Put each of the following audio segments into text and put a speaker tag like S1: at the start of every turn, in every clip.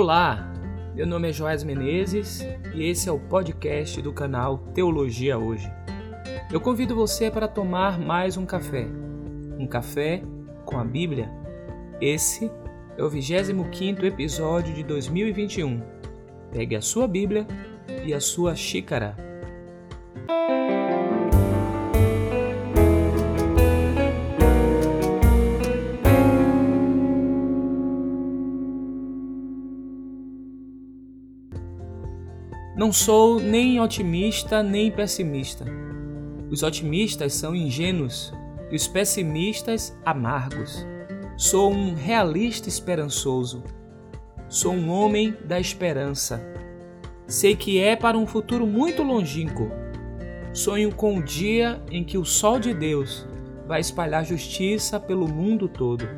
S1: Olá, meu nome é Joás Menezes e esse é o podcast do canal Teologia Hoje. Eu convido você para tomar mais um café. Um café com a Bíblia. Esse é o 25 episódio de 2021. Pegue a sua Bíblia e a sua xícara. Não sou nem otimista nem pessimista. Os otimistas são ingênuos e os pessimistas amargos. Sou um realista esperançoso. Sou um homem da esperança. Sei que é para um futuro muito longínquo. Sonho com o dia em que o sol de Deus vai espalhar justiça pelo mundo todo.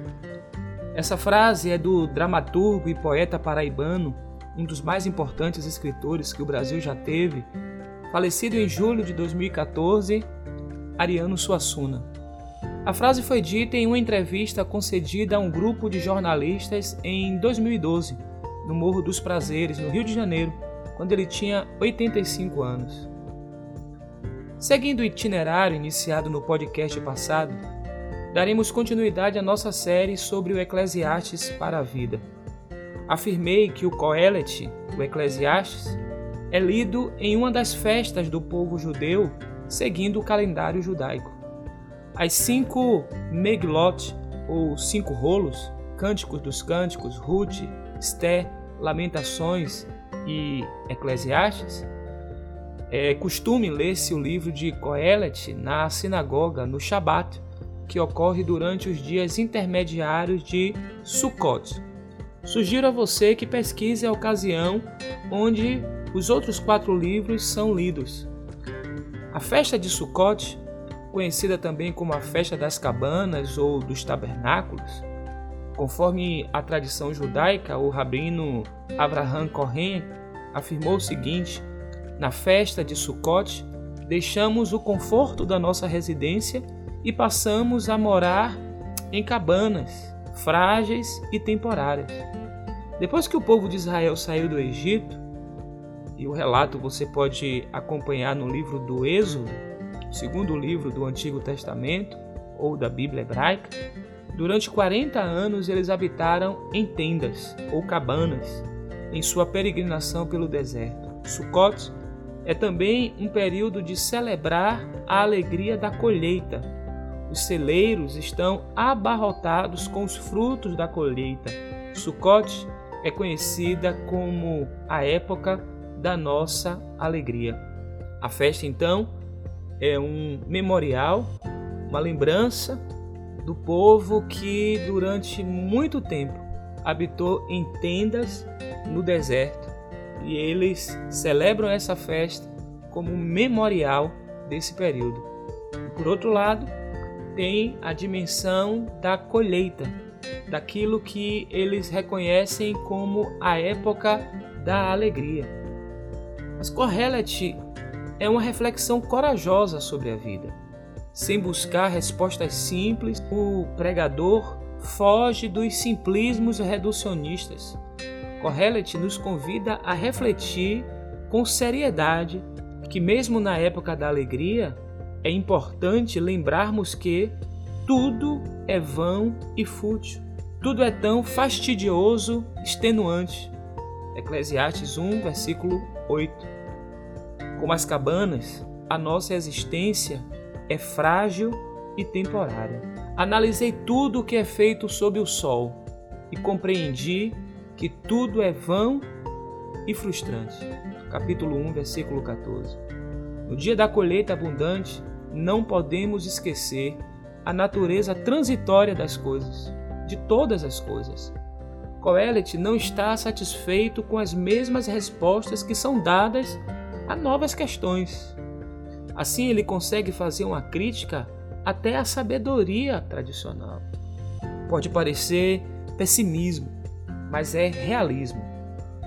S1: Essa frase é do dramaturgo e poeta paraibano um dos mais importantes escritores que o Brasil já teve, falecido em julho de 2014, Ariano Suassuna. A frase foi dita em uma entrevista concedida a um grupo de jornalistas em 2012, no Morro dos Prazeres, no Rio de Janeiro, quando ele tinha 85 anos. Seguindo o itinerário iniciado no podcast passado, daremos continuidade à nossa série sobre o Eclesiastes para a vida. Afirmei que o Coelet, o Eclesiastes, é lido em uma das festas do povo judeu, seguindo o calendário judaico. As cinco Meglot, ou cinco rolos, Cânticos dos Cânticos, Ruth, Esté, Lamentações e Eclesiastes, é costume ler-se o livro de Coelet na sinagoga no Shabat, que ocorre durante os dias intermediários de Sukkot, Sugiro a você que pesquise a ocasião onde os outros quatro livros são lidos. A festa de Sukkot, conhecida também como a festa das cabanas ou dos tabernáculos, conforme a tradição judaica, o rabino Abraham Cohen afirmou o seguinte: na festa de Sukkot, deixamos o conforto da nossa residência e passamos a morar em cabanas frágeis e temporárias. Depois que o povo de Israel saiu do Egito, e o relato você pode acompanhar no livro do Êxodo, segundo livro do Antigo Testamento ou da Bíblia hebraica, durante 40 anos eles habitaram em tendas ou cabanas em sua peregrinação pelo deserto. Sukkot é também um período de celebrar a alegria da colheita, os celeiros estão abarrotados com os frutos da colheita. Sukkot é conhecida como a época da nossa alegria. A festa, então, é um memorial, uma lembrança do povo que durante muito tempo habitou em tendas no deserto. E eles celebram essa festa como um memorial desse período. por outro lado, tem a dimensão da colheita, daquilo que eles reconhecem como a época da alegria. Mas Correlet é uma reflexão corajosa sobre a vida. Sem buscar respostas simples, o pregador foge dos simplismos reducionistas. Correlet nos convida a refletir com seriedade que, mesmo na época da alegria, é importante lembrarmos que tudo é vão e fútil. Tudo é tão fastidioso, extenuante. Eclesiastes 1, versículo 8. Como as cabanas, a nossa existência é frágil e temporária. Analisei tudo o que é feito sob o sol e compreendi que tudo é vão e frustrante. Capítulo 1, versículo 14. No dia da colheita abundante, não podemos esquecer a natureza transitória das coisas, de todas as coisas. Coelet não está satisfeito com as mesmas respostas que são dadas a novas questões. Assim, ele consegue fazer uma crítica até à sabedoria tradicional. Pode parecer pessimismo, mas é realismo.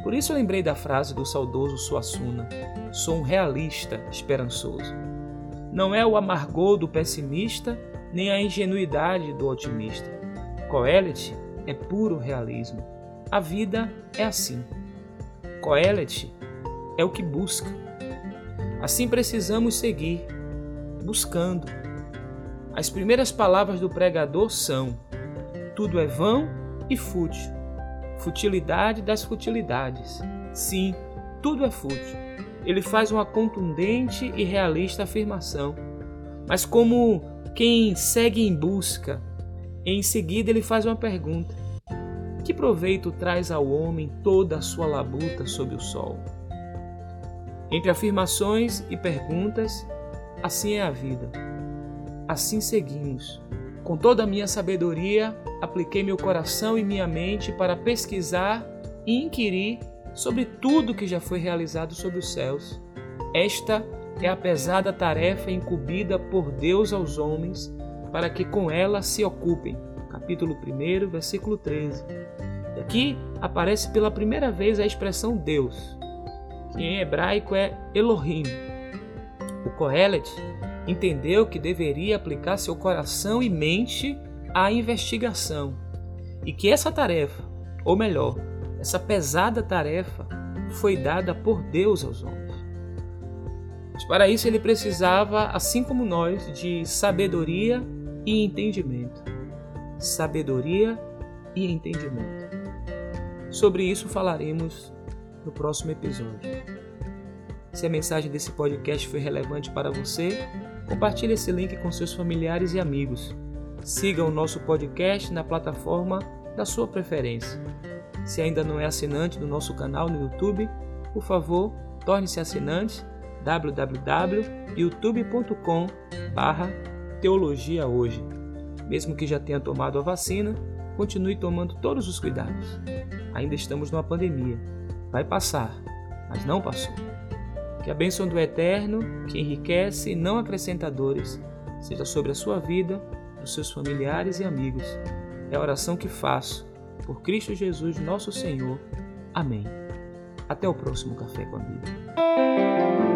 S1: Por isso lembrei da frase do saudoso Suassuna: Sou um realista esperançoso. Não é o amargor do pessimista, nem a ingenuidade do otimista. Coelet é puro realismo. a vida é assim. Coelet é o que busca. Assim precisamos seguir, buscando. As primeiras palavras do pregador são: tudo é vão e fútil. Futilidade das futilidades. Sim, tudo é fútil. Ele faz uma contundente e realista afirmação. Mas como quem segue em busca, em seguida ele faz uma pergunta: Que proveito traz ao homem toda a sua labuta sob o sol? Entre afirmações e perguntas, assim é a vida. Assim seguimos. Com toda a minha sabedoria, apliquei meu coração e minha mente para pesquisar e inquirir sobre tudo que já foi realizado sob os céus. Esta é a pesada tarefa incumbida por Deus aos homens para que com ela se ocupem. Capítulo 1, versículo 13. E aqui aparece pela primeira vez a expressão Deus, que em hebraico é Elohim. O Kohelet entendeu que deveria aplicar seu coração e mente à investigação e que essa tarefa, ou melhor, essa pesada tarefa, foi dada por Deus aos homens. Mas para isso ele precisava, assim como nós, de sabedoria e entendimento. Sabedoria e entendimento. Sobre isso falaremos no próximo episódio. Se a mensagem desse podcast foi relevante para você, compartilhe esse link com seus familiares e amigos. Siga o nosso podcast na plataforma da sua preferência. Se ainda não é assinante do nosso canal no YouTube, por favor, torne-se assinante www.youtube.com teologia hoje. Mesmo que já tenha tomado a vacina, continue tomando todos os cuidados. Ainda estamos numa pandemia. Vai passar, mas não passou. Que a bênção do Eterno, que enriquece e não acrescenta dores, seja sobre a sua vida, dos seus familiares e amigos. É a oração que faço por Cristo Jesus, nosso Senhor. Amém. Até o próximo Café com a Bíblia.